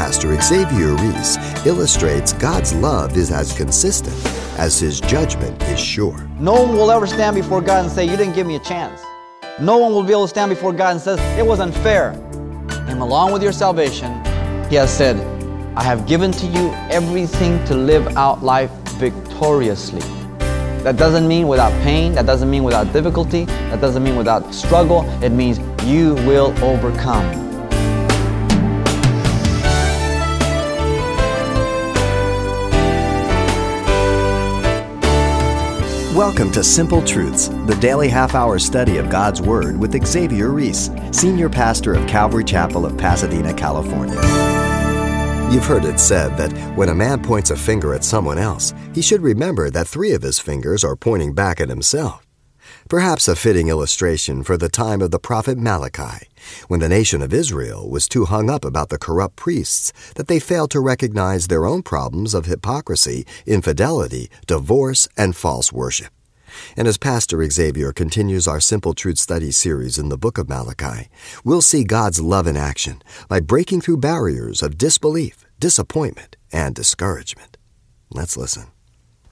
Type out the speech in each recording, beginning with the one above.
Pastor Xavier Ries illustrates God's love is as consistent as his judgment is sure. No one will ever stand before God and say, You didn't give me a chance. No one will be able to stand before God and say, It was unfair. And along with your salvation, He has said, I have given to you everything to live out life victoriously. That doesn't mean without pain, that doesn't mean without difficulty, that doesn't mean without struggle. It means you will overcome. Welcome to Simple Truths, the daily half hour study of God's Word with Xavier Ries, Senior Pastor of Calvary Chapel of Pasadena, California. You've heard it said that when a man points a finger at someone else, he should remember that three of his fingers are pointing back at himself. Perhaps a fitting illustration for the time of the prophet Malachi, when the nation of Israel was too hung up about the corrupt priests that they failed to recognize their own problems of hypocrisy, infidelity, divorce, and false worship. And as Pastor Xavier continues our Simple Truth study series in the book of Malachi, we'll see God's love in action by breaking through barriers of disbelief, disappointment, and discouragement. Let's listen.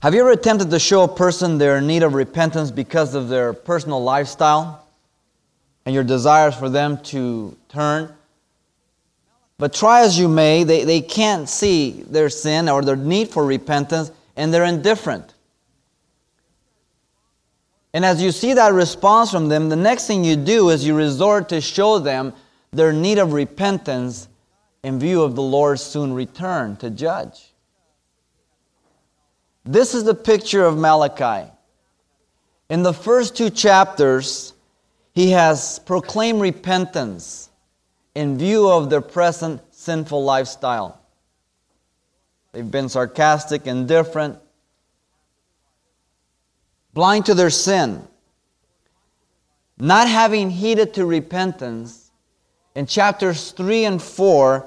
Have you ever attempted to show a person their need of repentance because of their personal lifestyle and your desires for them to turn? But try as you may, they, they can't see their sin or their need for repentance and they're indifferent. And as you see that response from them, the next thing you do is you resort to show them their need of repentance in view of the Lord's soon return to judge. This is the picture of Malachi. In the first two chapters, he has proclaimed repentance in view of their present sinful lifestyle. They've been sarcastic, indifferent, blind to their sin. Not having heeded to repentance, in chapters 3 and 4,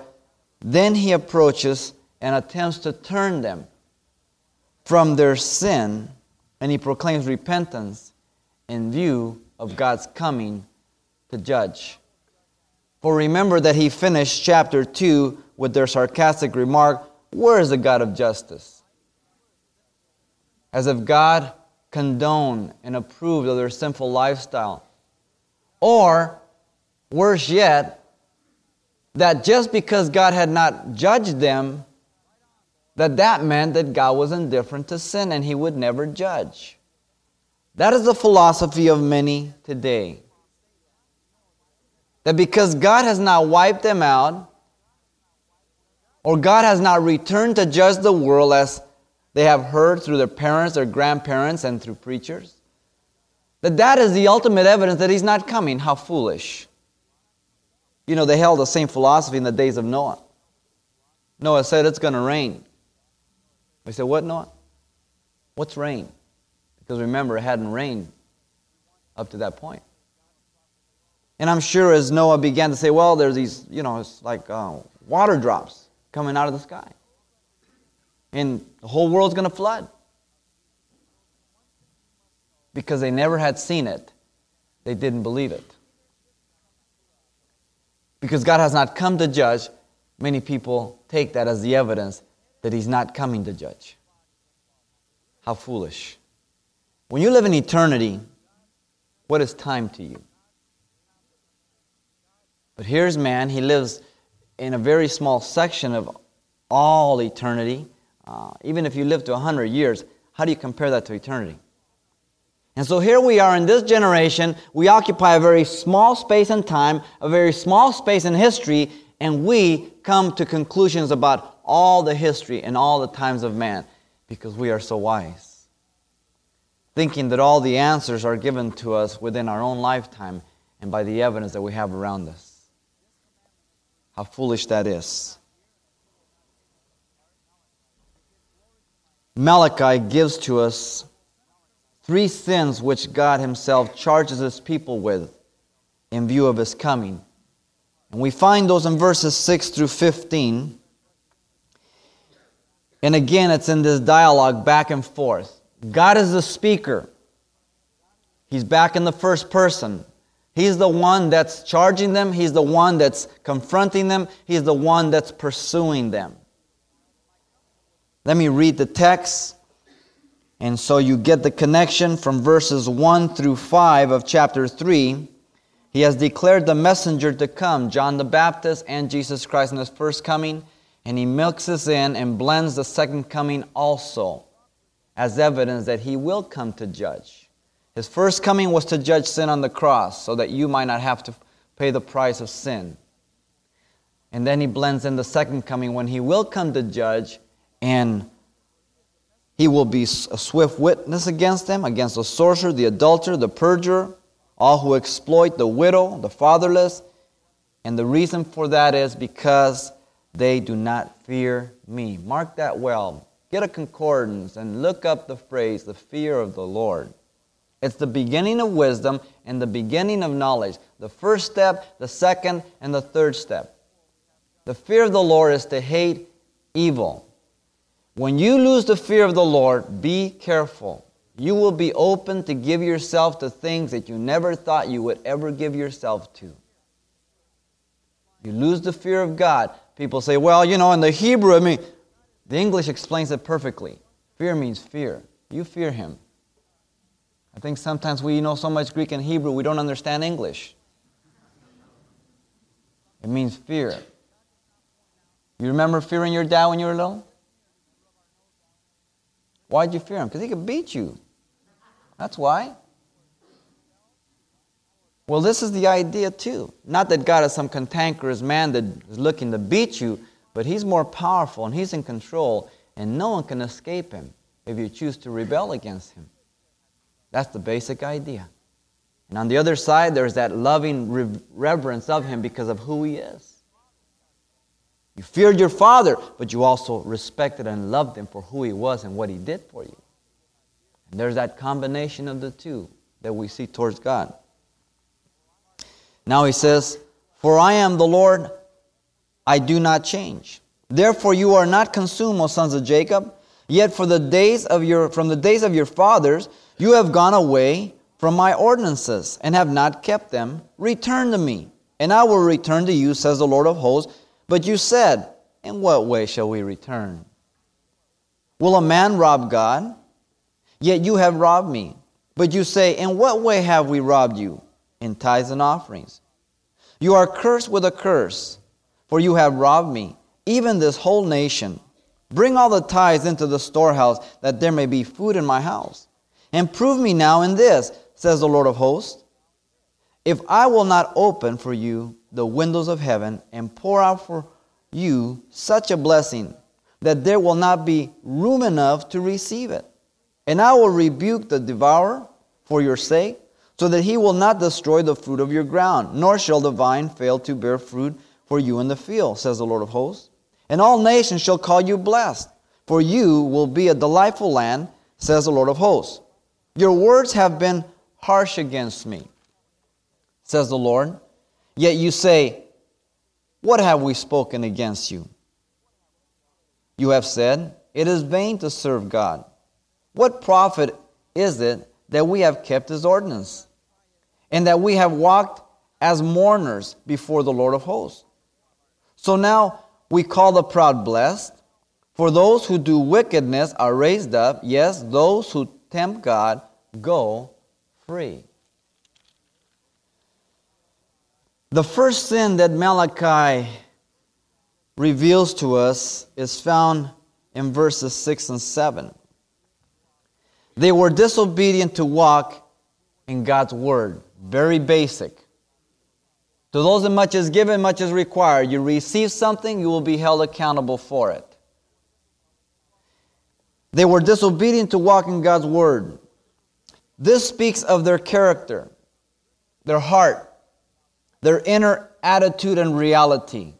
then he approaches and attempts to turn them from their sin and he proclaims repentance in view of God's coming to judge. For remember that he finished chapter 2 with their sarcastic remark, Where is the God of justice? As if God condoned and approved of their sinful lifestyle. Or, worse yet, that just because God had not judged them, that that meant that God was indifferent to sin and he would never judge. That is the philosophy of many today. That because God has not wiped them out, or God has not returned to judge the world as they have heard through their parents, their grandparents, and through preachers, that that is the ultimate evidence that He's not coming. How foolish. You know, they held the same philosophy in the days of Noah. Noah said it's going to rain. We said, What, Noah? What's rain? Because remember, it hadn't rained up to that point. And I'm sure as Noah began to say, Well, there's these, you know, it's like uh, water drops coming out of the sky. And the whole world's going to flood. Because they never had seen it, they didn't believe it. Because God has not come to judge, many people take that as the evidence that he's not coming to judge. How foolish. When you live in eternity, what is time to you? But here's man, he lives in a very small section of all eternity. Uh, even if you live to 100 years, how do you compare that to eternity? And so here we are in this generation, we occupy a very small space in time, a very small space in history, and we come to conclusions about all the history and all the times of man because we are so wise. Thinking that all the answers are given to us within our own lifetime and by the evidence that we have around us. How foolish that is. Malachi gives to us three sins which God Himself charges His people with in view of His coming. And we find those in verses 6 through 15. And again, it's in this dialogue back and forth. God is the speaker. He's back in the first person, He's the one that's charging them, He's the one that's confronting them, He's the one that's pursuing them. Let me read the text. And so you get the connection from verses 1 through 5 of chapter 3. He has declared the messenger to come, John the Baptist and Jesus Christ in his first coming, and he milks mixes in and blends the second coming also as evidence that he will come to judge. His first coming was to judge sin on the cross so that you might not have to pay the price of sin. And then he blends in the second coming when he will come to judge and he will be a swift witness against them, against the sorcerer, the adulterer, the perjurer, all who exploit the widow, the fatherless. And the reason for that is because they do not fear me. Mark that well. Get a concordance and look up the phrase, the fear of the Lord. It's the beginning of wisdom and the beginning of knowledge. The first step, the second, and the third step. The fear of the Lord is to hate evil. When you lose the fear of the Lord, be careful. You will be open to give yourself to things that you never thought you would ever give yourself to. You lose the fear of God. People say, well, you know, in the Hebrew, I mean, the English explains it perfectly. Fear means fear. You fear Him. I think sometimes we know so much Greek and Hebrew, we don't understand English. It means fear. You remember fearing your dad when you were little? Why'd you fear him? Because he could beat you. That's why. Well, this is the idea too. Not that God is some cantankerous man that is looking to beat you, but he's more powerful and he's in control, and no one can escape him if you choose to rebel against him. That's the basic idea. And on the other side, there's that loving reverence of him because of who he is. You feared your father, but you also respected and loved him for who he was and what he did for you. And there's that combination of the two that we see towards God. Now he says, For I am the Lord, I do not change. Therefore you are not consumed, O sons of Jacob. Yet for the days of your from the days of your fathers you have gone away from my ordinances and have not kept them. Return to me, and I will return to you, says the Lord of hosts but you said, In what way shall we return? Will a man rob God? Yet you have robbed me. But you say, In what way have we robbed you? In tithes and offerings. You are cursed with a curse, for you have robbed me, even this whole nation. Bring all the tithes into the storehouse, that there may be food in my house. And prove me now in this, says the Lord of hosts, if I will not open for you the windows of heaven and pour out for you such a blessing that there will not be room enough to receive it. And I will rebuke the devourer for your sake, so that he will not destroy the fruit of your ground, nor shall the vine fail to bear fruit for you in the field, says the Lord of hosts. And all nations shall call you blessed, for you will be a delightful land, says the Lord of hosts. Your words have been harsh against me, says the Lord. Yet you say, What have we spoken against you? You have said, It is vain to serve God. What profit is it that we have kept his ordinance, and that we have walked as mourners before the Lord of hosts? So now we call the proud blessed, for those who do wickedness are raised up, yes, those who tempt God go free. The first sin that Malachi reveals to us is found in verses 6 and 7. They were disobedient to walk in God's word. Very basic. To those that much is given, much is required. You receive something, you will be held accountable for it. They were disobedient to walk in God's word. This speaks of their character, their heart, their inner attitude and reality.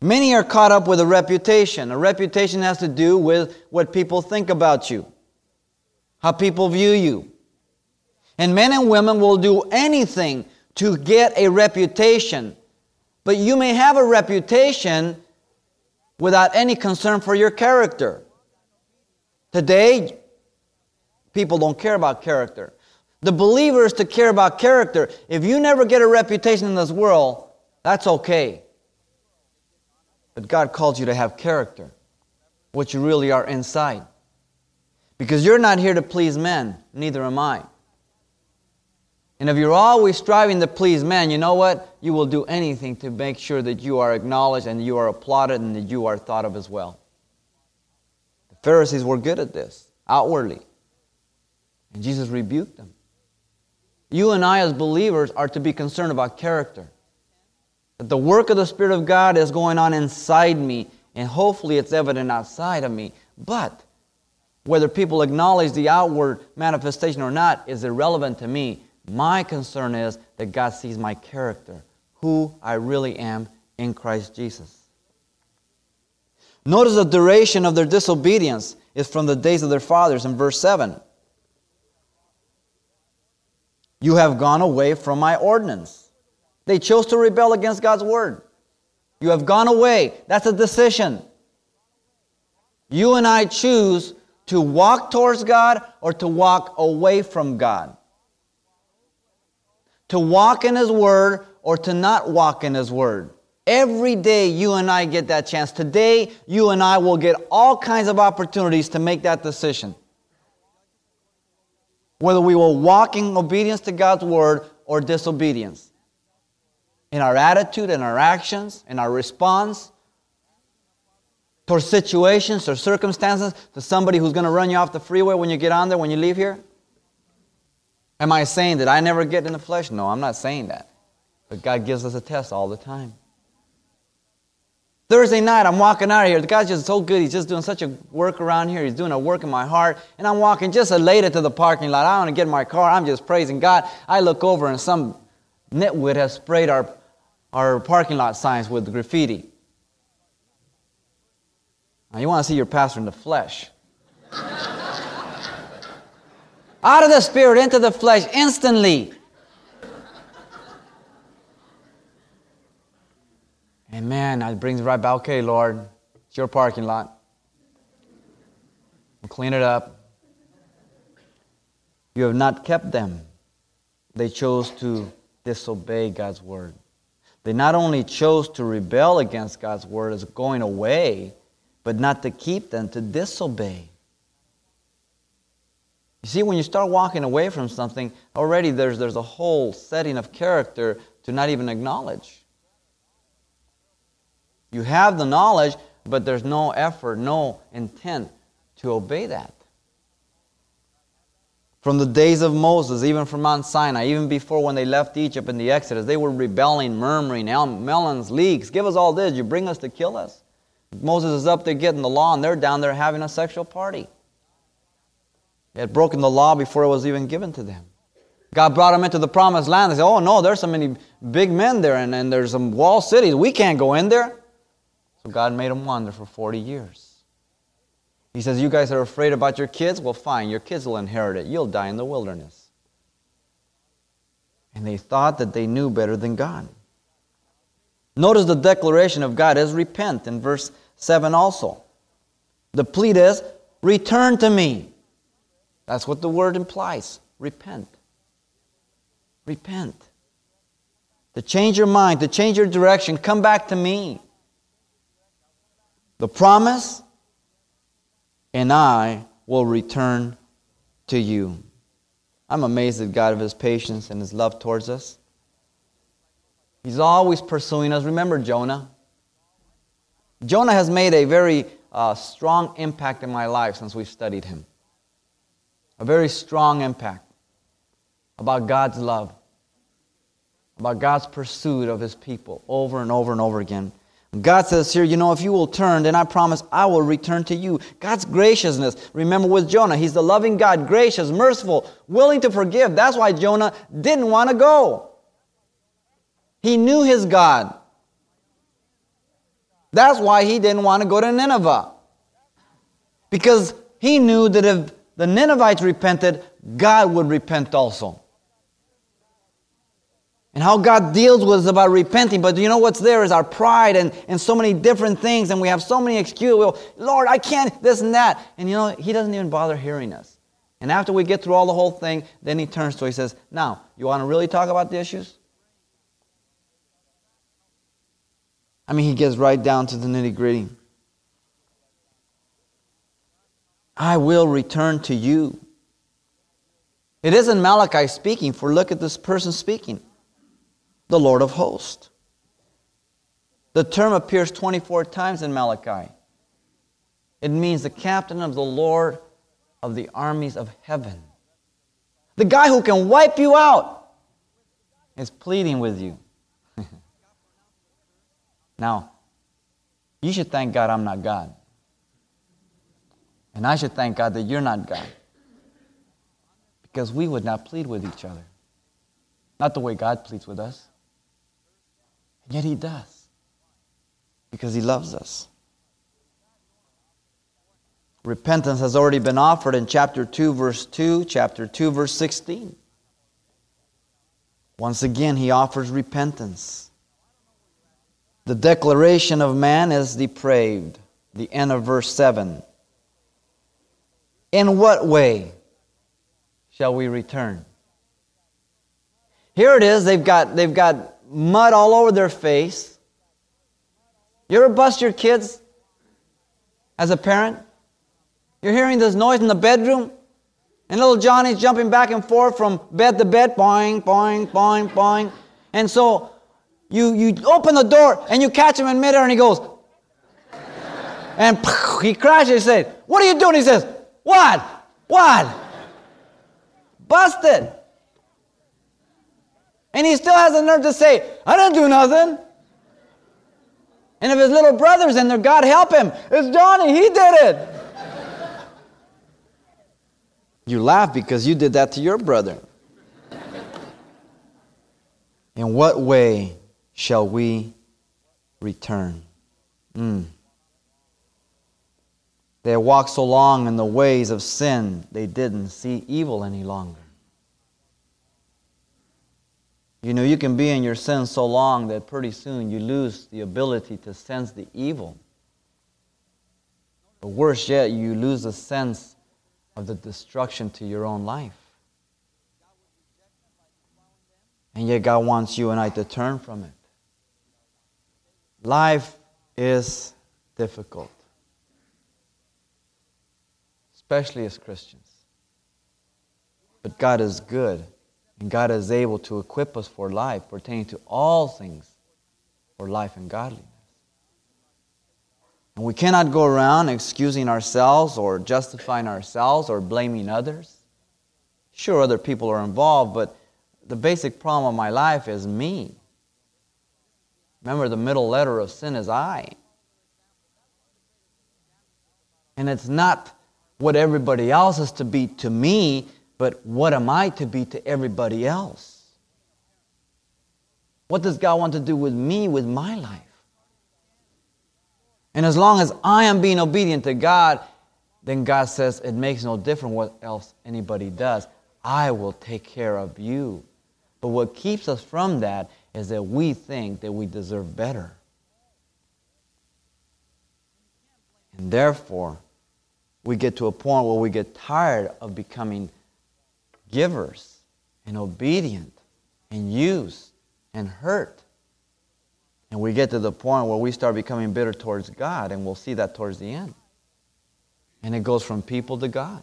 Many are caught up with a reputation. A reputation has to do with what people think about you, how people view you. And men and women will do anything to get a reputation. But you may have a reputation without any concern for your character. Today, people don't care about character. The believer is to care about character. If you never get a reputation in this world, that's okay. But God calls you to have character, what you really are inside. Because you're not here to please men, neither am I. And if you're always striving to please men, you know what? You will do anything to make sure that you are acknowledged and you are applauded and that you are thought of as well. The Pharisees were good at this, outwardly. And Jesus rebuked them. You and I, as believers, are to be concerned about character. That the work of the Spirit of God is going on inside me, and hopefully it's evident outside of me. But whether people acknowledge the outward manifestation or not is irrelevant to me. My concern is that God sees my character, who I really am in Christ Jesus. Notice the duration of their disobedience is from the days of their fathers in verse 7. You have gone away from my ordinance. They chose to rebel against God's word. You have gone away. That's a decision. You and I choose to walk towards God or to walk away from God. To walk in His Word or to not walk in His Word. Every day you and I get that chance. Today, you and I will get all kinds of opportunities to make that decision. Whether we will walk in obedience to God's Word or disobedience. In our attitude, in our actions, in our response, towards situations or circumstances to somebody who's going to run you off the freeway when you get on there, when you leave here? Am I saying that I never get in the flesh? No, I'm not saying that. But God gives us a test all the time. Thursday night, I'm walking out of here. The guy's just so good. He's just doing such a work around here. He's doing a work in my heart. And I'm walking just elated to the parking lot. I want to get in my car. I'm just praising God. I look over and some nitwit has sprayed our, our parking lot signs with graffiti. Now, you want to see your pastor in the flesh. Out of the spirit into the flesh instantly. And man, that brings right back, okay, Lord, it's your parking lot. We'll clean it up. You have not kept them. They chose to disobey God's word. They not only chose to rebel against God's word as going away, but not to keep them, to disobey. You see, when you start walking away from something, already there's, there's a whole setting of character to not even acknowledge. You have the knowledge, but there's no effort, no intent to obey that. From the days of Moses, even from Mount Sinai, even before when they left Egypt in the Exodus, they were rebelling, murmuring, melons, leeks, give us all this. You bring us to kill us. Moses is up there getting the law, and they're down there having a sexual party. They had broken the law before it was even given to them. God brought them into the promised land. They said, Oh, no, there's so many big men there, and, and there's some wall cities. We can't go in there. So God made them wander for 40 years. He says, You guys are afraid about your kids? Well, fine, your kids will inherit it. You'll die in the wilderness. And they thought that they knew better than God. Notice the declaration of God is repent in verse 7 also. The plea is, return to me. That's what the word implies. Repent. Repent. To change your mind, to change your direction, come back to me. The promise, and I will return to you. I'm amazed at God of His patience and His love towards us. He's always pursuing us. Remember Jonah? Jonah has made a very uh, strong impact in my life since we've studied him. A very strong impact about God's love, about God's pursuit of his people over and over and over again. God says here, you know, if you will turn, then I promise I will return to you. God's graciousness. Remember with Jonah, he's the loving God, gracious, merciful, willing to forgive. That's why Jonah didn't want to go. He knew his God. That's why he didn't want to go to Nineveh. Because he knew that if the Ninevites repented, God would repent also. And how God deals with us about repenting. But you know what's there is our pride and, and so many different things, and we have so many excuses. Well, Lord, I can't, this and that. And you know, He doesn't even bother hearing us. And after we get through all the whole thing, then he turns to her. He says, Now, you want to really talk about the issues? I mean, he gets right down to the nitty gritty. I will return to you. It isn't Malachi speaking, for look at this person speaking the Lord of hosts. The term appears 24 times in Malachi. It means the captain of the Lord of the armies of heaven. The guy who can wipe you out is pleading with you. now, you should thank God I'm not God. And I should thank God that you're not God. Because we would not plead with each other. Not the way God pleads with us. And yet He does. Because He loves us. Repentance has already been offered in chapter 2, verse 2, chapter 2, verse 16. Once again, He offers repentance. The declaration of man is depraved. The end of verse 7. In what way shall we return? Here it is. They've got, they've got mud all over their face. You ever bust your kids as a parent? You're hearing this noise in the bedroom, and little Johnny's jumping back and forth from bed to bed, boing, boing, boing, boing. And so you, you open the door and you catch him in midair, and he goes, and he crashes. He says, What are you doing? He says, what? What? Busted. And he still has the nerve to say, I didn't do nothing. And if his little brother's in there, God help him. It's Johnny, he did it. you laugh because you did that to your brother. In what way shall we return? Mm. They had walked so long in the ways of sin, they didn't see evil any longer. You know, you can be in your sin so long that pretty soon you lose the ability to sense the evil. But worse yet, you lose the sense of the destruction to your own life. And yet, God wants you and I to turn from it. Life is difficult especially as Christians. But God is good, and God is able to equip us for life, pertaining to all things for life and godliness. And we cannot go around excusing ourselves or justifying ourselves or blaming others. Sure, other people are involved, but the basic problem of my life is me. Remember, the middle letter of sin is I. And it's not what everybody else is to be to me, but what am I to be to everybody else? What does God want to do with me, with my life? And as long as I am being obedient to God, then God says it makes no difference what else anybody does. I will take care of you. But what keeps us from that is that we think that we deserve better. And therefore, we get to a point where we get tired of becoming givers and obedient and used and hurt. And we get to the point where we start becoming bitter towards God, and we'll see that towards the end. And it goes from people to God.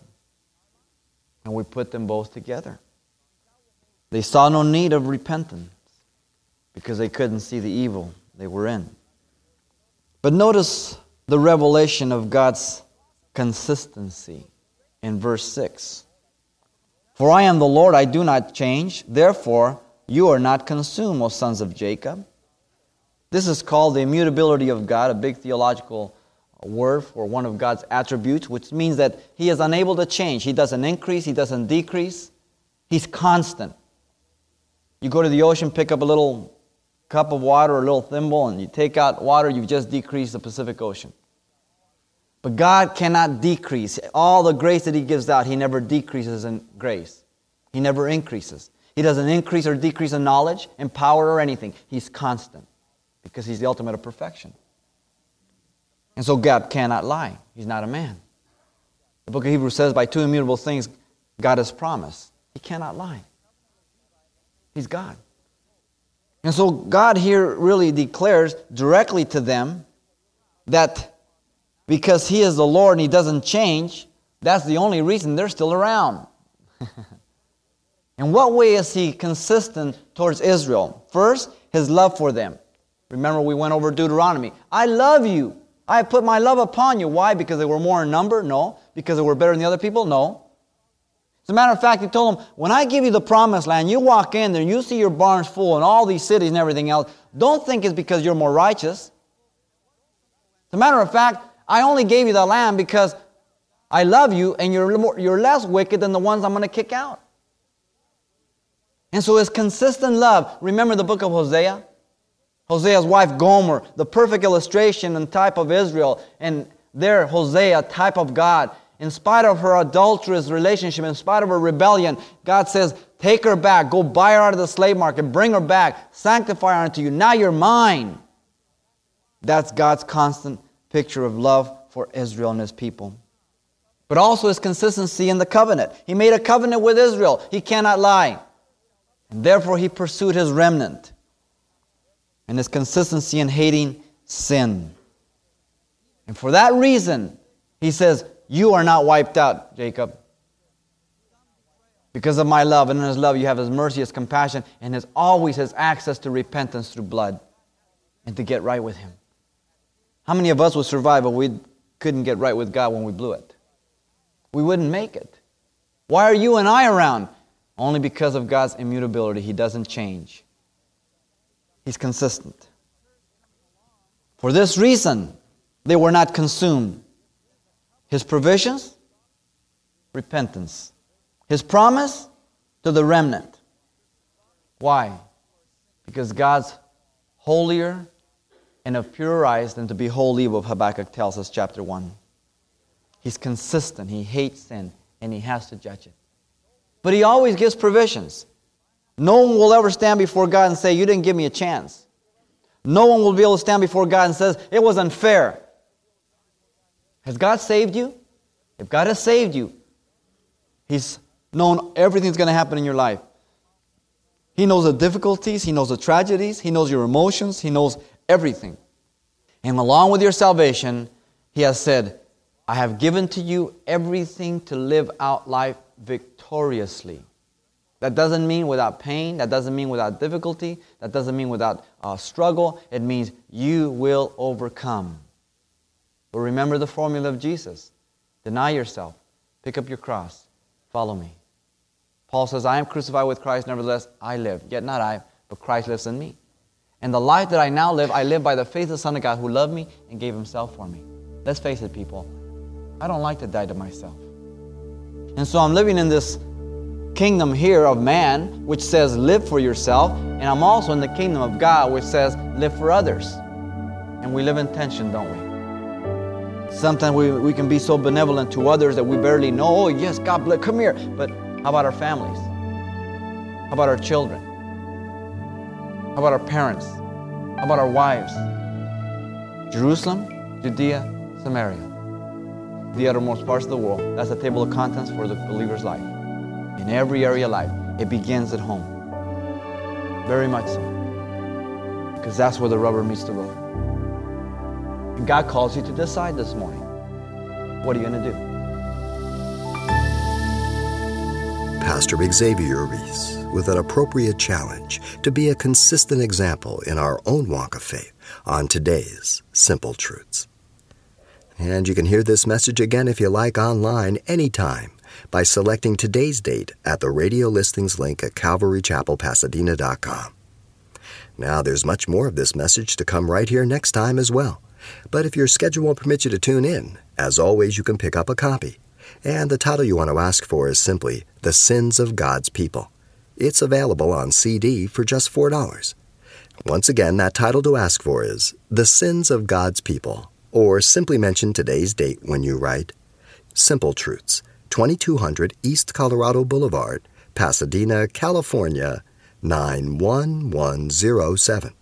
And we put them both together. They saw no need of repentance because they couldn't see the evil they were in. But notice the revelation of God's consistency in verse 6. For I am the Lord, I do not change. Therefore, you are not consumed, O sons of Jacob. This is called the immutability of God, a big theological word for one of God's attributes, which means that He is unable to change. He doesn't increase, He doesn't decrease. He's constant. You go to the ocean, pick up a little cup of water a little thimble, and you take out water, you've just decreased the Pacific Ocean. But God cannot decrease. All the grace that He gives out, He never decreases in grace. He never increases. He doesn't increase or decrease in knowledge, in power, or anything. He's constant because He's the ultimate of perfection. And so God cannot lie. He's not a man. The book of Hebrews says, by two immutable things, God has promised. He cannot lie. He's God. And so God here really declares directly to them that because He is the Lord and He doesn't change, that's the only reason they're still around. In what way is He consistent towards Israel? First, His love for them. Remember, we went over Deuteronomy. I love you. I put my love upon you. Why? Because they were more in number? No. Because they were better than the other people? No. As a matter of fact, he told them, when I give you the promised land, you walk in there and you see your barns full and all these cities and everything else, don't think it's because you're more righteous. As a matter of fact, I only gave you the lamb because I love you and you're, more, you're less wicked than the ones I'm going to kick out. And so it's consistent love. Remember the book of Hosea? Hosea's wife Gomer, the perfect illustration and type of Israel, and there Hosea, type of God. In spite of her adulterous relationship, in spite of her rebellion, God says, Take her back, go buy her out of the slave market, bring her back, sanctify her unto you. Now you're mine. That's God's constant picture of love for Israel and his people. But also his consistency in the covenant. He made a covenant with Israel. He cannot lie. And therefore he pursued his remnant. And his consistency in hating sin. And for that reason, he says, you are not wiped out, Jacob. Because of my love, and in his love, you have his mercy, his compassion, and his always has access to repentance through blood and to get right with him. How many of us would survive if we couldn't get right with God when we blew it? We wouldn't make it. Why are you and I around? Only because of God's immutability. He doesn't change, He's consistent. For this reason, they were not consumed. His provisions, repentance. His promise to the remnant. Why? Because God's holier and of purer eyes than to behold evil, Habakkuk tells us, chapter 1. He's consistent. He hates sin, and he has to judge it. But he always gives provisions. No one will ever stand before God and say, You didn't give me a chance. No one will be able to stand before God and says, It was unfair. Has God saved you? If God has saved you, He's known everything's going to happen in your life. He knows the difficulties, He knows the tragedies, He knows your emotions, He knows everything. And along with your salvation, He has said, I have given to you everything to live out life victoriously. That doesn't mean without pain. That doesn't mean without difficulty. That doesn't mean without uh, struggle. It means you will overcome. But remember the formula of Jesus deny yourself, pick up your cross, follow me. Paul says, I am crucified with Christ, nevertheless I live. Yet not I, but Christ lives in me. And the life that I now live, I live by the faith of the Son of God who loved me and gave himself for me. Let's face it, people. I don't like to die to myself. And so I'm living in this kingdom here of man, which says live for yourself. And I'm also in the kingdom of God, which says live for others. And we live in tension, don't we? Sometimes we, we can be so benevolent to others that we barely know, oh, yes, God bless, come here. But how about our families? How about our children? How about our parents? How about our wives? Jerusalem, Judea, Samaria, the uttermost parts of the world. That's the table of contents for the believer's life. In every area of life, it begins at home. Very much so. Because that's where the rubber meets the road. And God calls you to decide this morning. What are you going to do? Pastor Xavier Ries with an appropriate challenge to be a consistent example in our own walk of faith on today's Simple Truths. And you can hear this message again if you like online anytime by selecting today's date at the radio listings link at calvarychapelpasadena.com. Now, there's much more of this message to come right here next time as well. But if your schedule won't permit you to tune in, as always, you can pick up a copy. And the title you want to ask for is simply The Sins of God's People. It's available on CD for just $4. Once again, that title to ask for is The Sins of God's People, or simply mention today's date when you write Simple Truths, 2200 East Colorado Boulevard, Pasadena, California, 91107.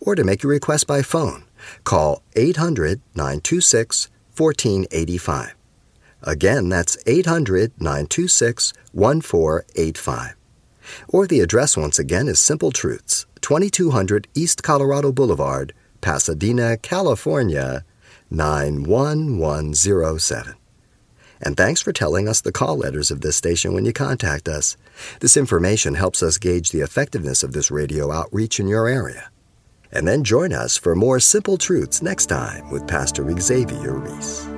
Or to make your request by phone, Call 800 926 1485. Again, that's 800 926 1485. Or the address once again is Simple Truths, 2200 East Colorado Boulevard, Pasadena, California, 91107. And thanks for telling us the call letters of this station when you contact us. This information helps us gauge the effectiveness of this radio outreach in your area. And then join us for more Simple Truths next time with Pastor Xavier Ries.